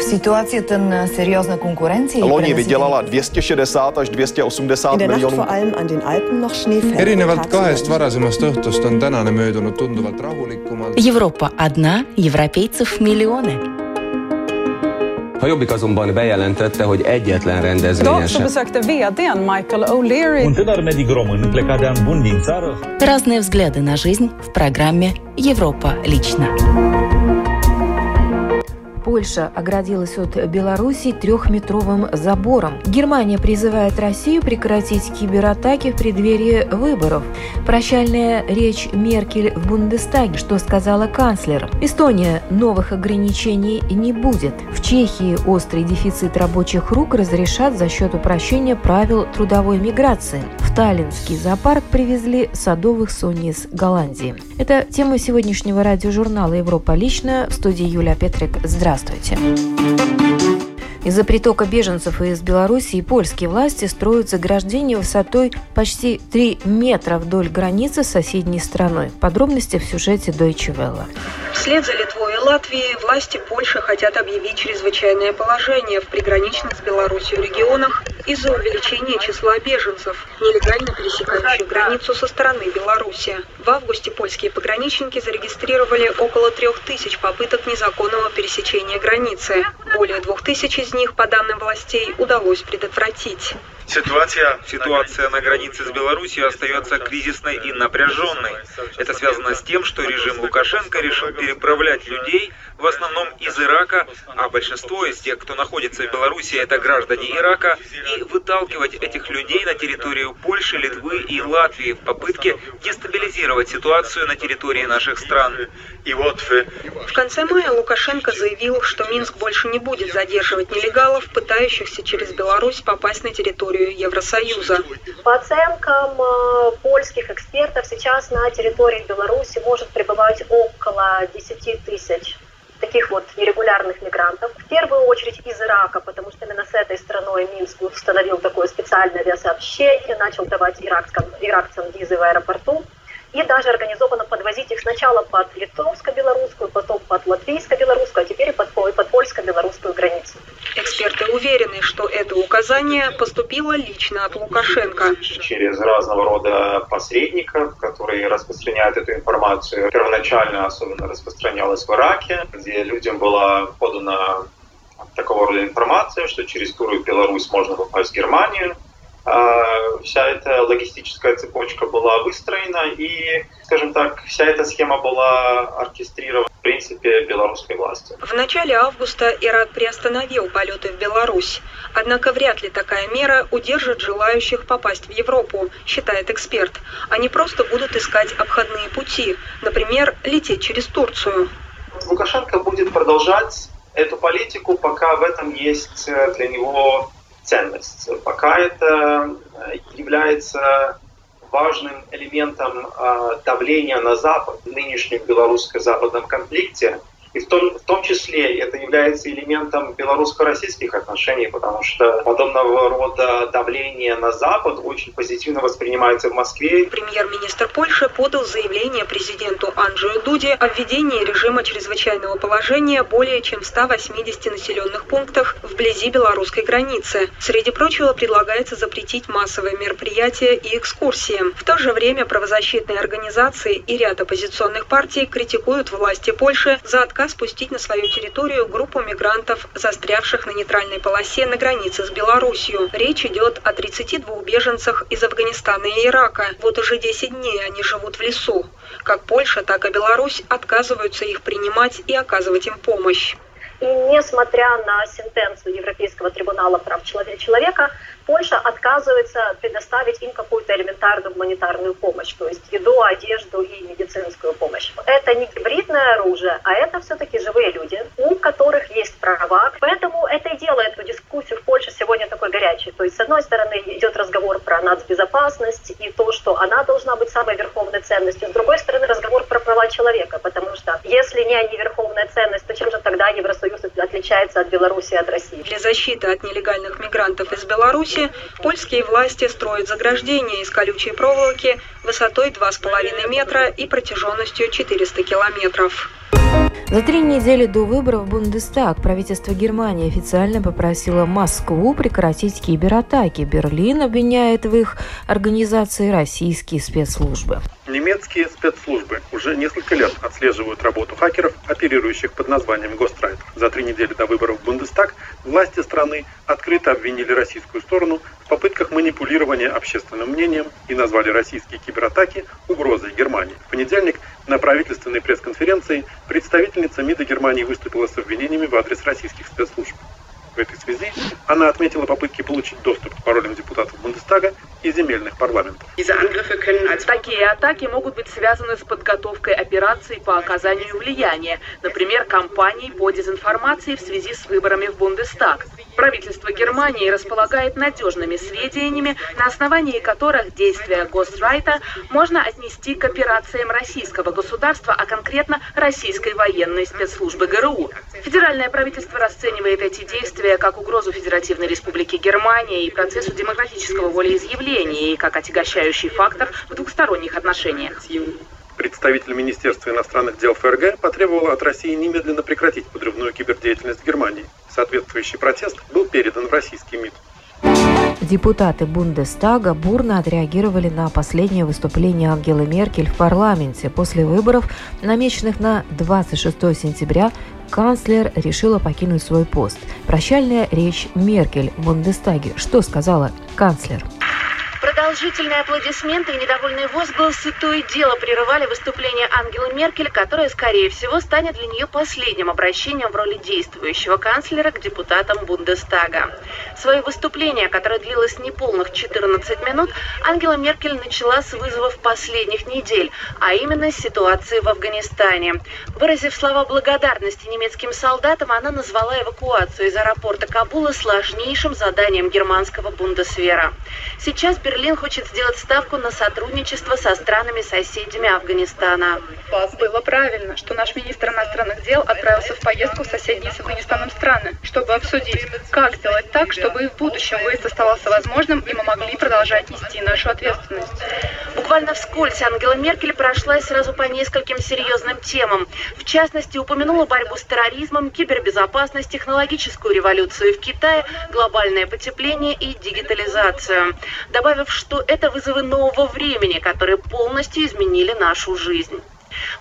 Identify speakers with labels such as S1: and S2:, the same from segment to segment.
S1: ситуацията на сериозна конкуренция.
S2: Loni vydělala 260 až 280 miljonů.
S3: erinevalt kahest varasemast õhtust on tänane möödunud tunduvalt rahulikumalt.
S4: Европа одна, европейцев миллионы.
S5: A Jobbik azonban bejelentette, hogy egyetlen rendezvényen
S6: Idag så
S5: sem.
S6: besökte vdn Michael O'Leary
S7: Un tânăr medic român plecat de an bun din țară
S4: Разные взгляды на жизнь в программе «Европа лично».
S8: Польша оградилась от Белоруссии трехметровым забором. Германия призывает Россию прекратить кибератаки в преддверии выборов. Прощальная речь Меркель в Бундестаге, что сказала канцлер. Эстония новых ограничений не будет. В Чехии острый дефицит рабочих рук разрешат за счет упрощения правил трудовой миграции. В Таллинский зоопарк привезли садовых сонь из Голландии. Это тема сегодняшнего радиожурнала «Европа лично» в студии Юлия Петрик. Здравствуйте. Из-за притока беженцев из Белоруссии польские власти строят заграждение высотой почти 3 метра вдоль границы с соседней страной. Подробности в сюжете Deutsche Welle.
S9: Вслед за Литвой и Латвией власти Польши хотят объявить чрезвычайное положение в приграничных с Беларусью регионах из-за увеличения числа беженцев, нелегально пересекающих границу со стороны Беларуси. В августе польские пограничники зарегистрировали около трех тысяч попыток незаконного пересечения границы. Более двух тысяч из них, по данным властей, удалось предотвратить.
S10: Ситуация, ситуация на границе с Беларусью остается кризисной и напряженной. Это связано с тем, что режим Лукашенко решил переправлять людей в основном из Ирака, а большинство из тех, кто находится в Беларуси, это граждане Ирака, и выталкивать этих людей на территорию Польши, Литвы и Латвии в попытке дестабилизировать ситуацию на территории наших стран. И вот
S9: В конце мая Лукашенко заявил, что Минск больше не будет задерживать нелегалов, пытающихся через Беларусь попасть на территорию Евросоюза.
S11: По оценкам э, польских экспертов, сейчас на территории Беларуси может пребывать около 10 тысяч таких вот нерегулярных мигрантов. В первую очередь из Ирака, потому что именно с этой страной Минск установил такое специальное авиасообщение, начал давать иракским, иракцам визы в аэропорту и даже организованно подвозить их сначала под литовско-белорусскую, потом под латвийско-белорусскую, а теперь и под, и под польско-белорусскую границу.
S9: Эксперты уверены, что это указание поступило лично от Лукашенко.
S12: через разного рода посредников, которые распространяют эту информацию. Первоначально особенно распространялась в Ираке, где людям была подана такого рода информация, что через Туру и Беларусь можно попасть в Германию. А, Вся эта логистическая цепочка была выстроена, и, скажем так, вся эта схема была оркестрирована, в принципе, белорусской властью.
S9: В начале августа Ирак приостановил полеты в Беларусь. Однако вряд ли такая мера удержит желающих попасть в Европу, считает эксперт. Они просто будут искать обходные пути, например, лететь через Турцию.
S12: Лукашенко будет продолжать эту политику, пока в этом есть э, для него ценность. Пока это э, является важным элементом э, давления на Запад в нынешнем белорусско-западном конфликте, и в том, в том числе это является элементом белорусско-российских отношений, потому что подобного рода давление на Запад очень позитивно воспринимается в Москве.
S9: Премьер-министр Польши подал заявление президенту Анджею Дуде о введении режима чрезвычайного положения более чем в 180 населенных пунктах вблизи белорусской границы. Среди прочего предлагается запретить массовые мероприятия и экскурсии. В то же время правозащитные организации и ряд оппозиционных партий критикуют власти Польши за отказ спустить на свою территорию группу мигрантов, застрявших на нейтральной полосе на границе с Белоруссией. Речь идет о 32 беженцах из Афганистана и Ирака. Вот уже 10 дней они живут в лесу. Как Польша, так и Беларусь отказываются их принимать и оказывать им помощь.
S11: И несмотря на сентенцию Европейского трибунала прав человека, Польша отказывается предоставить им какую-то элементарную гуманитарную помощь, то есть еду, одежду и медицинскую помощь. Это не гибридное оружие, а это все-таки живые люди, у которых есть права. Поэтому это и делает эту дискуссию в Польше сегодня такой горячей. То есть, с одной стороны, идет разговор про нацбезопасность и то, что она должна быть самой верховной ценностью. С другой стороны, разговор про права человека, потому что если не они верховная ценность, то чем же тогда Евросоюз отличается от Беларуси от России?
S9: Для защиты от нелегальных мигрантов из Беларуси польские власти строят заграждения из колючей проволоки высотой 2,5 метра и протяженностью 400 километров.
S8: За три недели до выборов в Бундестаг правительство Германии официально попросило Москву прекратить кибератаки. Берлин обвиняет в их организации российские спецслужбы.
S13: Немецкие спецслужбы уже несколько лет отслеживают работу хакеров, оперирующих под названием Гострайт. За три недели до выборов в Бундестаг власти страны открыто обвинили российскую сторону попытках манипулирования общественным мнением и назвали российские кибератаки угрозой Германии. В понедельник на правительственной пресс-конференции представительница МИДа Германии выступила с обвинениями в адрес российских спецслужб. В этой связи она отметила попытки получить доступ к паролям депутатов Бундестага и земельных парламентов.
S14: Такие атаки могут быть связаны с подготовкой операций по оказанию влияния, например, кампаний по дезинформации в связи с выборами в Бундестаг. Правительство Германии располагает надежными сведениями, на основании которых действия Гострайта можно отнести к операциям российского государства, а конкретно российской военной спецслужбы ГРУ. Федеральное правительство расценивает эти действия как угрозу Федеративной Республики Германия и процессу демократического волеизъявления, и как отягощающий фактор в двухсторонних отношениях.
S13: Представитель Министерства иностранных дел ФРГ потребовал от России немедленно прекратить подрывную кибердеятельность Германии. Соответствующий протест был передан в российский МИД.
S8: Депутаты Бундестага бурно отреагировали на последнее выступление Ангелы Меркель в парламенте. После выборов, намеченных на 26 сентября, канцлер решила покинуть свой пост. Прощальная речь Меркель в Бундестаге. Что сказала канцлер?
S15: Продолжительные аплодисменты и недовольные возгласы то и дело прерывали выступление Ангелы Меркель, которое, скорее всего, станет для нее последним обращением в роли действующего канцлера к депутатам Бундестага. Свое выступление, которое длилось неполных 14 минут, Ангела Меркель начала с вызовов последних недель, а именно с ситуации в Афганистане. Выразив слова благодарности немецким солдатам, она назвала эвакуацию из аэропорта Кабула сложнейшим заданием германского Бундесвера. Сейчас Берлин хочет сделать ставку на сотрудничество со странами-соседями Афганистана.
S16: Было правильно, что наш министр иностранных дел отправился в поездку в соседние с Афганистаном страны, чтобы обсудить, как сделать так, чтобы и в будущем выезд оставался возможным, и мы могли продолжать нести нашу ответственность.
S15: Буквально вскользь Ангела Меркель прошлась сразу по нескольким серьезным темам. В частности, упомянула борьбу с терроризмом, кибербезопасность, технологическую революцию в Китае, глобальное потепление и дигитализацию. Что это вызовы нового времени, которые полностью изменили нашу жизнь.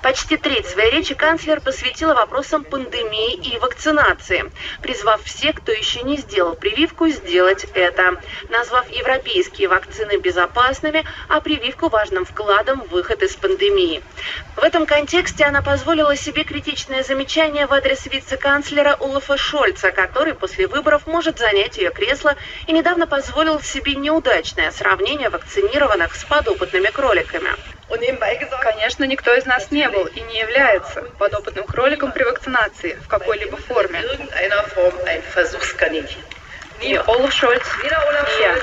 S15: Почти треть своей речи канцлер посвятила вопросам пандемии и вакцинации, призвав всех, кто еще не сделал прививку, сделать это, назвав европейские вакцины безопасными, а прививку важным вкладом в выход из пандемии. В этом контексте она позволила себе критичное замечание в адрес вице-канцлера Улафа Шольца, который после выборов может занять ее кресло и недавно позволил себе неудачное сравнение вакцинированных с подопытными кроликами.
S16: Конечно, никто из нас не был и не является подопытным кроликом при вакцинации в какой-либо форме. Ни Олаф Шольц, ни я.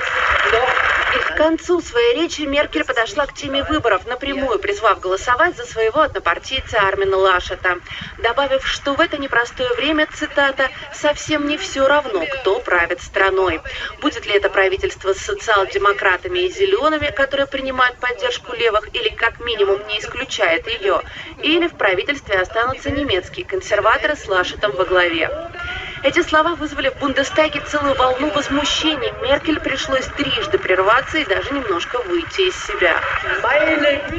S15: К концу своей речи Меркель подошла к теме выборов, напрямую призвав голосовать за своего однопартийца Армина Лашета, добавив, что в это непростое время, цитата, «совсем не все равно, кто правит страной». Будет ли это правительство с социал-демократами и зелеными, которые принимают поддержку левых или как минимум не исключает ее, или в правительстве останутся немецкие консерваторы с Лашетом во главе. Эти слова вызвали в Бундестаге целую волну возмущений. Меркель пришлось трижды прерваться и даже немножко выйти из себя.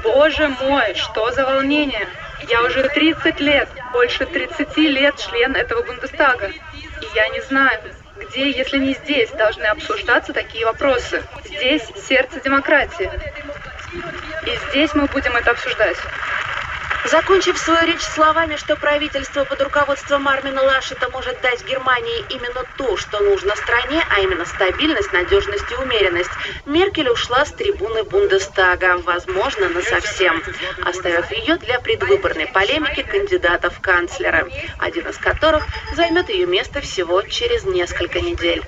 S16: Боже мой, что за волнение! Я уже 30 лет, больше 30 лет член этого Бундестага. И я не знаю, где, если не здесь, должны обсуждаться такие вопросы. Здесь сердце демократии. И здесь мы будем это обсуждать.
S15: Закончив свою речь словами, что правительство под руководством Армина Лашета может дать Германии именно то, что нужно стране, а именно стабильность, надежность и умеренность, Меркель ушла с трибуны Бундестага, возможно, на совсем, оставив ее для предвыборной полемики кандидатов в канцлера, один из которых займет ее место всего через несколько недель.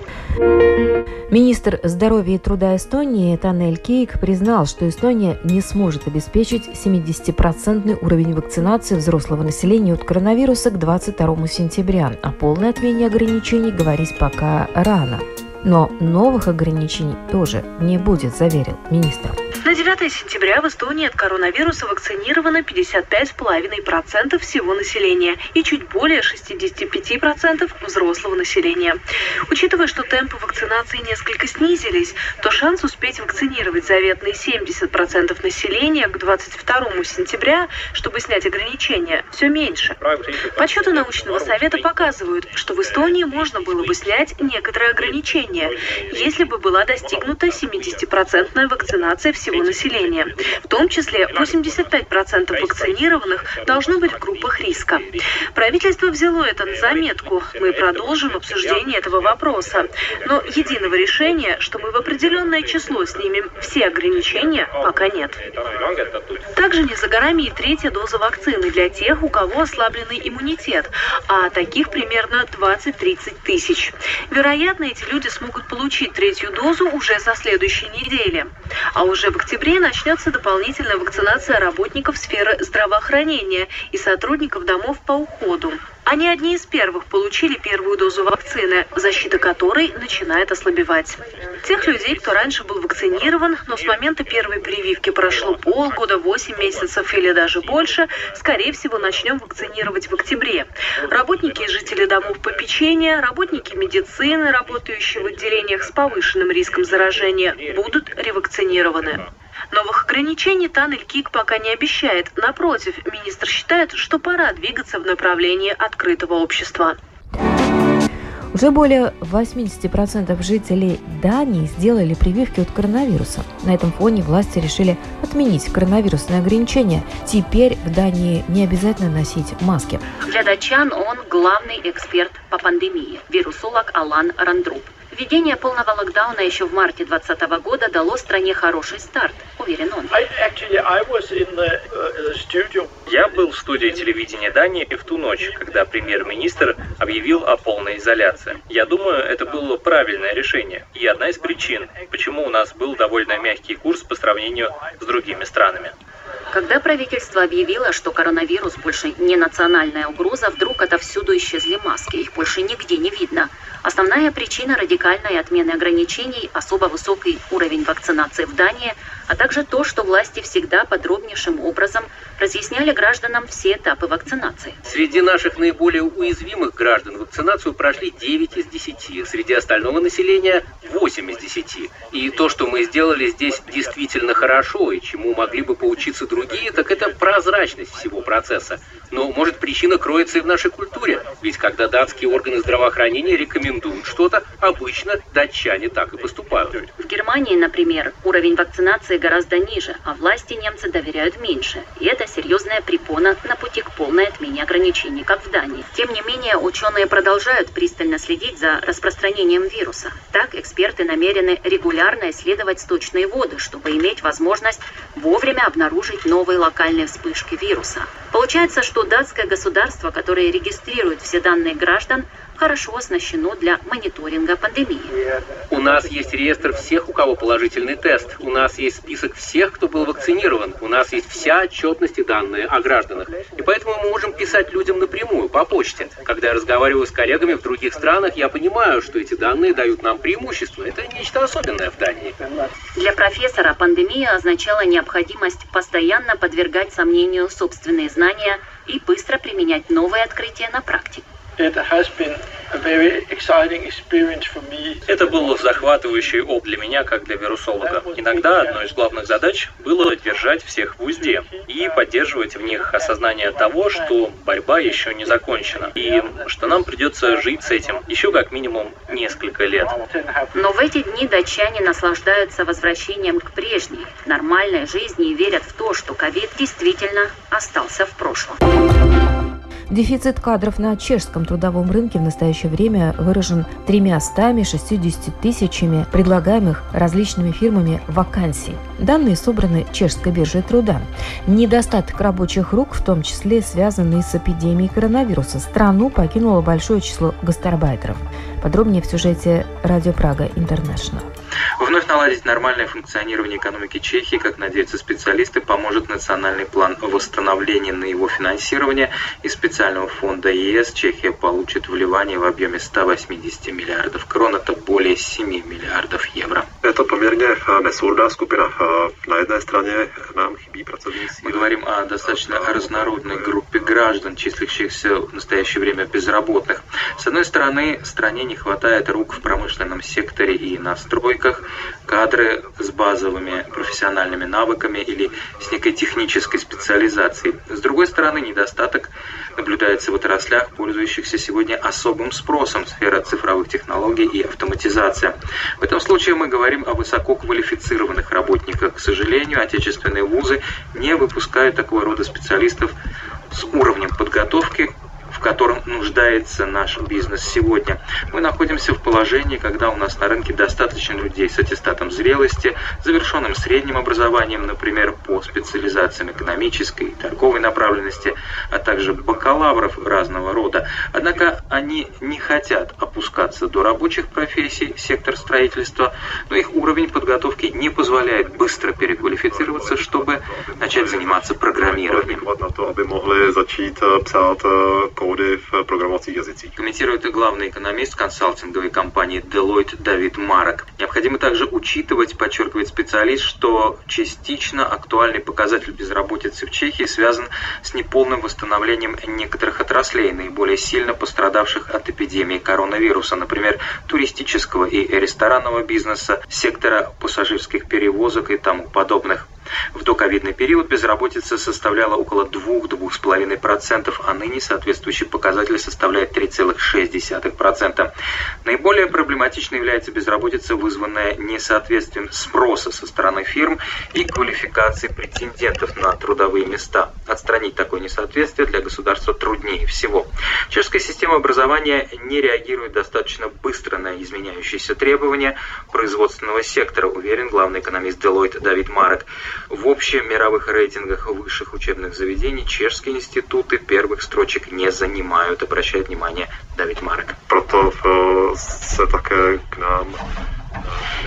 S8: Министр здоровья и труда Эстонии Танель Кейк признал, что Эстония не сможет обеспечить 70% уровень вакцинации взрослого населения от коронавируса к 22 сентября. О полной отмене ограничений говорить пока рано. Но новых ограничений тоже не будет, заверил министр.
S17: На 9 сентября в Эстонии от коронавируса вакцинировано 55,5% всего населения и чуть более 65% взрослого населения. Учитывая, что темпы вакцинации несколько снизились, то шанс успеть вакцинировать заветные 70% населения к 22 сентября, чтобы снять ограничения, все меньше. Подсчеты научного совета показывают, что в Эстонии можно было бы снять некоторые ограничения, если бы была достигнута 70% вакцинация всего населения. В том числе 85% вакцинированных должно быть в группах риска. Правительство взяло это на заметку. Мы продолжим обсуждение этого вопроса. Но единого решения, что мы в определенное число снимем все ограничения, пока нет. Также не за горами и третья доза вакцины для тех, у кого ослабленный иммунитет, а таких примерно 20-30 тысяч. Вероятно, эти люди смогут получить третью дозу уже со следующей недели. А уже в октябре начнется дополнительная вакцинация работников сферы здравоохранения и сотрудников домов по уходу. Они одни из первых получили первую дозу вакцины, защита которой начинает ослабевать. Тех людей, кто раньше был вакцинирован, но с момента первой прививки прошло полгода, 8 месяцев или даже больше, скорее всего, начнем вакцинировать в октябре. Работники и жители домов попечения, работники медицины, работающие в отделениях с повышенным риском заражения, будут ревакцинированы. Новых ограничений Танель Кик пока не обещает. Напротив, министр считает, что пора двигаться в направлении открытого общества.
S8: Уже более 80% жителей Дании сделали прививки от коронавируса. На этом фоне власти решили отменить коронавирусные ограничения. Теперь в Дании не обязательно носить маски.
S18: Для датчан он главный эксперт по пандемии, вирусолог Алан Рандруб. Введение полного локдауна еще в марте 2020 года дало стране хороший старт, уверен он.
S19: Uh,
S20: Я был в студии телевидения Дании и в ту ночь, когда премьер-министр объявил о полной изоляции. Я думаю, это было правильное решение и одна из причин, почему у нас был довольно мягкий курс по сравнению с другими странами.
S18: Когда правительство объявило, что коронавирус больше не национальная угроза, вдруг отовсюду исчезли маски, их больше нигде не видно. Основная причина радикальной отмены ограничений – особо высокий уровень вакцинации в Дании, а также то, что власти всегда подробнейшим образом разъясняли гражданам все этапы вакцинации.
S21: Среди наших наиболее уязвимых граждан вакцинацию прошли 9 из 10, среди остального населения 8 из 10. И то, что мы сделали здесь действительно хорошо и чему могли бы поучиться другие, так это прозрачность всего процесса. Но, может, причина кроется и в нашей культуре. Ведь когда датские органы здравоохранения рекомендуют что-то, обычно датчане так и поступают.
S18: В Германии, например, уровень вакцинации гораздо ниже, а власти немцы доверяют меньше. И это серьезная препона на пути к полной отмене ограничений, как в Дании. Тем не менее, ученые продолжают пристально следить за распространением вируса. Так, эксперты намерены регулярно исследовать сточные воды, чтобы иметь возможность вовремя обнаружить новые локальные вспышки вируса. Получается, что датское государство, которое регистрирует все данные граждан, хорошо оснащено для мониторинга пандемии.
S21: У нас есть реестр всех, у кого положительный тест. У нас есть список всех, кто был вакцинирован. У нас есть вся отчетность и данные о гражданах. И поэтому мы можем писать людям напрямую, по почте. Когда я разговариваю с коллегами в других странах, я понимаю, что эти данные дают нам преимущество. Это нечто особенное в Дании.
S18: Для профессора пандемия означала необходимость постоянно подвергать сомнению собственные знания и быстро применять новые открытия на практике.
S20: Это был захватывающий опыт для меня, как для вирусолога. Иногда одной из главных задач было держать всех в узде и поддерживать в них осознание того, что борьба еще не закончена, и что нам придется жить с этим еще как минимум несколько лет.
S18: Но в эти дни датчане наслаждаются возвращением к прежней, нормальной жизни и верят в то, что ковид действительно остался в прошлом.
S8: Дефицит кадров на чешском трудовом рынке в настоящее время выражен 360 тысячами предлагаемых различными фирмами вакансий. Данные собраны чешской биржей труда. Недостаток рабочих рук, в том числе связанный с эпидемией коронавируса, страну покинуло большое число гастарбайтеров. Подробнее в сюжете «Радио Прага Интернешнл».
S5: Вновь наладить нормальное функционирование экономики Чехии, как надеются специалисты, поможет национальный план восстановления на его финансирование из специального фонда ЕС. Чехия получит вливание в объеме 180 миллиардов крон, это более 7 миллиардов евро.
S22: Это померně nesurdá скупина. На одной стороне нам хибí pracovní
S5: Мы говорим о достаточно разнородной группе граждан, числящихся в настоящее время безработных. С одной стороны, стране не хватает рук в промышленном секторе и на стройках, кадры с базовыми профессиональными навыками или с некой технической специализацией. С другой стороны, недостаток наблюдается в отраслях, пользующихся сегодня особым спросом сфера цифровых технологий и автоматизация. В этом случае мы говорим о высококвалифицированных работниках. К сожалению, отечественные вузы не выпускают такого рода специалистов с уровнем подготовки, в котором нуждается наш бизнес сегодня. Мы находимся в положении, когда у нас на рынке достаточно людей с аттестатом зрелости, завершенным средним образованием, например, по специализациям экономической и торговой направленности, а также бакалавров разного рода. Однако они не хотят опускаться до рабочих профессий, сектор строительства, но их уровень подготовки не позволяет быстро переквалифицироваться, чтобы начать заниматься программированием
S22: коды в программных языках.
S5: Комментирует и главный экономист консалтинговой компании Deloitte Давид Марок. Необходимо также учитывать, подчеркивает специалист, что частично актуальный показатель безработицы в Чехии связан с неполным восстановлением некоторых отраслей, наиболее сильно пострадавших от эпидемии коронавируса, например, туристического и ресторанного бизнеса, сектора пассажирских перевозок и тому подобных. В доковидный период безработица составляла около 2-2,5%, а ныне соответствующий показатель составляет 3,6%. Наиболее проблематичной является безработица, вызванная несоответствием спроса со стороны фирм и квалификации претендентов на трудовые места. Отстранить такое несоответствие для государства труднее всего. Чешская система образования не реагирует достаточно быстро на изменяющиеся требования производственного сектора, уверен главный экономист Deloitte Давид Марек. В общем мировых рейтингах высших учебных заведений чешские институты первых строчек не занимают, обращает внимание Давид Марек.
S22: К нам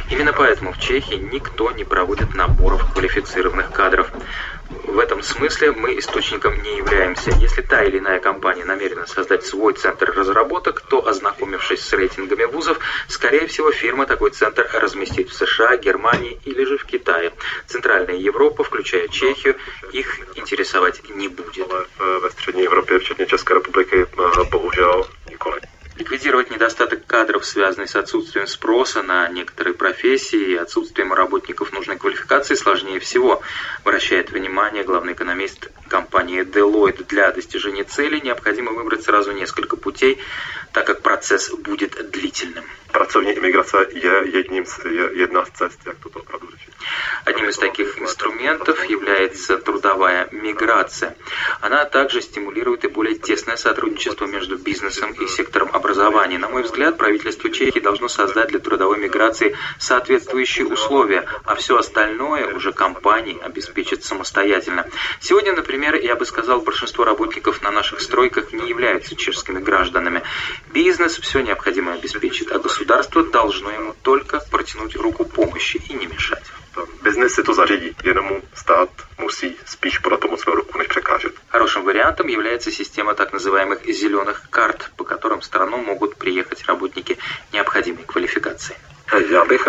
S5: Именно поэтому в Чехии никто не проводит наборов квалифицированных кадров. В этом смысле мы источником не являемся. Если та или иная компания намерена создать свой центр разработок, то, ознакомившись с рейтингами вузов, скорее всего, фирма такой центр разместит в США, Германии или же в Китае. Центральная Европа, включая Чехию, их интересовать не будет.
S22: В Средней Европе, вчетně České republiky, bohužel nikoli.
S5: Ликвидировать недостаток кадров, связанный с отсутствием спроса на некоторые профессии и отсутствием работников нужной квалификации, сложнее всего, обращает внимание главный экономист компании Deloitte. Для достижения цели необходимо выбрать сразу несколько путей, так как процесс будет длительным.
S22: Pracovní imigrace je jedním z, je jedna z cest, jak toto opravdu řešit.
S5: Одним из таких инструментов является трудовая миграция. Она также стимулирует и более тесное сотрудничество между бизнесом и сектором образования. На мой взгляд, правительство Чехии должно создать для трудовой миграции соответствующие условия, а все остальное уже компании обеспечат самостоятельно. Сегодня, например, я бы сказал, большинство работников на наших стройках не являются чешскими гражданами. Бизнес все необходимое обеспечит, а государство должно ему только протянуть руку помощи и не мешать.
S22: Si to zařídí, jenom stát musí spíš podat pomocnou руку, než překážet.
S5: Хорошим вариантом является система так называемых зеленых карт, по которым в страну могут приехать работники необходимой квалификации.
S22: Já bych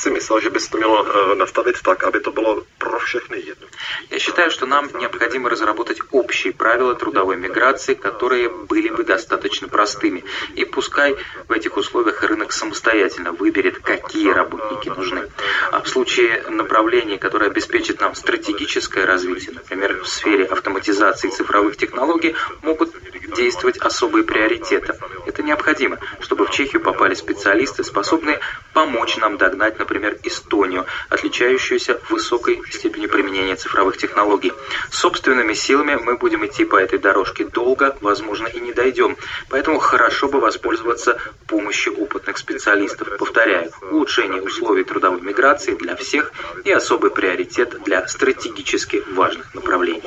S22: si myslel, že by to mělo nastavit tak, aby to bylo pro všechny jedno.
S5: Я считаю, что нам необходимо разработать общие правила трудовой миграции, которые были бы достаточно простыми. И пускай в этих условиях рынок самостоятельно выберет, какие работники нужны. А в случае направления, которое обеспечит нам стратегическое развитие, например, в сфере автоматизации цифровых технологий, могут действовать особые приоритеты. Это необходимо, чтобы в Чехию попали специалисты, способные помочь нам догнать, например, Эстонию, отличающуюся высокой степенью применения цифровых технологий. Собственными силами мы будем идти по этой дорожке долго, возможно, и не дойдем. Поэтому хорошо бы воспользоваться помощью опытных специалистов. Повторяю, улучшение условий трудовой миграции для всех и особый приоритет для стратегически важных направлений.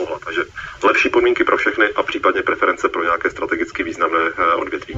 S22: Lepší podmínky pro všechny a případně preference pro nějaké strategicky významné odvětví.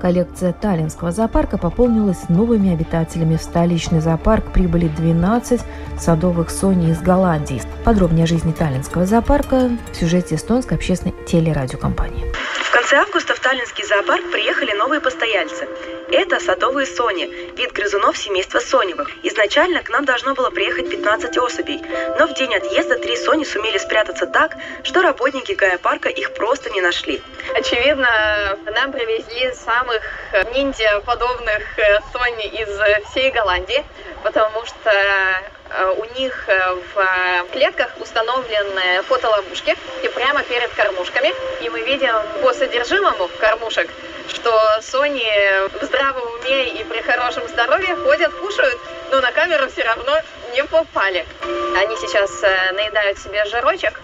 S8: Коллекция Таллинского зоопарка пополнилась новыми обитателями. В столичный зоопарк прибыли 12 садовых сони из Голландии. Подробнее о жизни Таллинского зоопарка в сюжете эстонской общественной телерадиокомпании.
S23: Конце августа в Таллинский зоопарк приехали новые постояльцы. Это садовые сони, вид грызунов семейства соневых. Изначально к нам должно было приехать 15 особей, но в день отъезда три сони сумели спрятаться так, что работники Гая-парка их просто не нашли.
S24: Очевидно, нам привезли самых ниндзя-подобных э, сони из всей Голландии, потому что Э, у них э, в э, клетках установлены фотоловушки и прямо перед кормушками. И мы видим по содержимому кормушек, что сони в здравом уме и при хорошем здоровье ходят, кушают, но на камеру все равно не попали. Они сейчас наедают себе жирочек,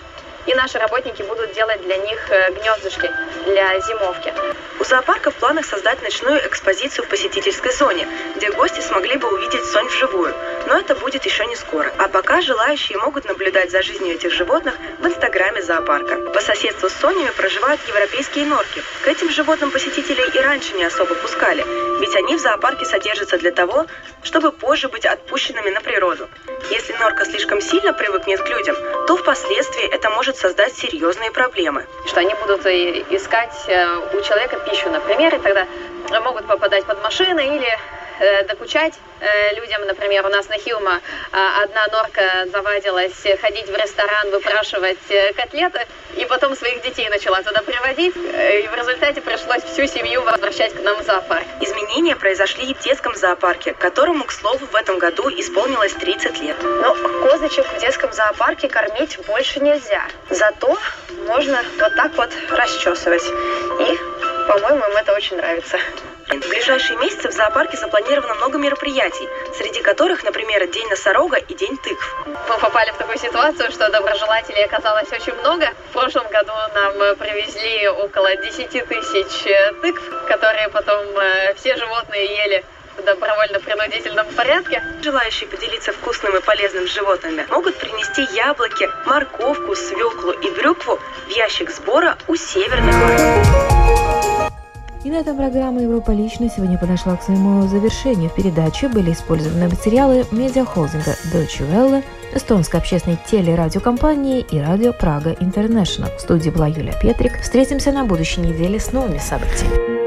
S24: и наши работники будут делать для них э, гнездышки для зимовки.
S23: У зоопарка в планах создать ночную экспозицию в посетительской зоне, где гости смогли бы увидеть сонь вживую. Но это будет еще не скоро. А пока желающие могут наблюдать за жизнью этих животных в инстаграме зоопарка. По соседству с сонями проживают европейские норки. К этим животным посетителей и раньше не особо пускали, ведь они в зоопарке содержатся для того, чтобы позже быть отпущенными на природу. Если норка слишком сильно привыкнет к людям, то впоследствии это может создать серьезные проблемы.
S24: Что они будут искать э, у человека пищу, например, и тогда могут попадать под машины или Э, докучать э, людям. Например, у нас на Хилма э, одна норка завадилась ходить в ресторан, выпрашивать котлеты, и потом своих детей начала туда приводить, и в результате пришлось всю семью возвращать к нам в зоопарк.
S23: Изменения произошли и в детском зоопарке, которому, к слову, в этом году исполнилось 30 лет.
S24: Но козочек в детском зоопарке кормить больше нельзя. Зато можно вот так вот расчесывать. И, по-моему, им это очень нравится.
S23: В ближайшие месяцы в зоопарке запланировано много мероприятий, среди которых, например, День носорога и День тыкв.
S24: Мы попали в такую ситуацию, что доброжелателей оказалось очень много. В прошлом году нам привезли около 10 тысяч э, тыкв, которые потом э, все животные ели в добровольно-принудительном порядке.
S23: Желающие поделиться вкусным и полезным с животными могут принести яблоки, морковку, свеклу и брюкву в ящик сбора у северных.
S8: И на этом программа «Европа лично» сегодня подошла к своему завершению. В передаче были использованы материалы медиахолдинга Deutsche Welle, эстонской общественной телерадиокомпании и радио Прага Интернешнл. В студии была Юлия Петрик. Встретимся на будущей неделе с новыми событиями.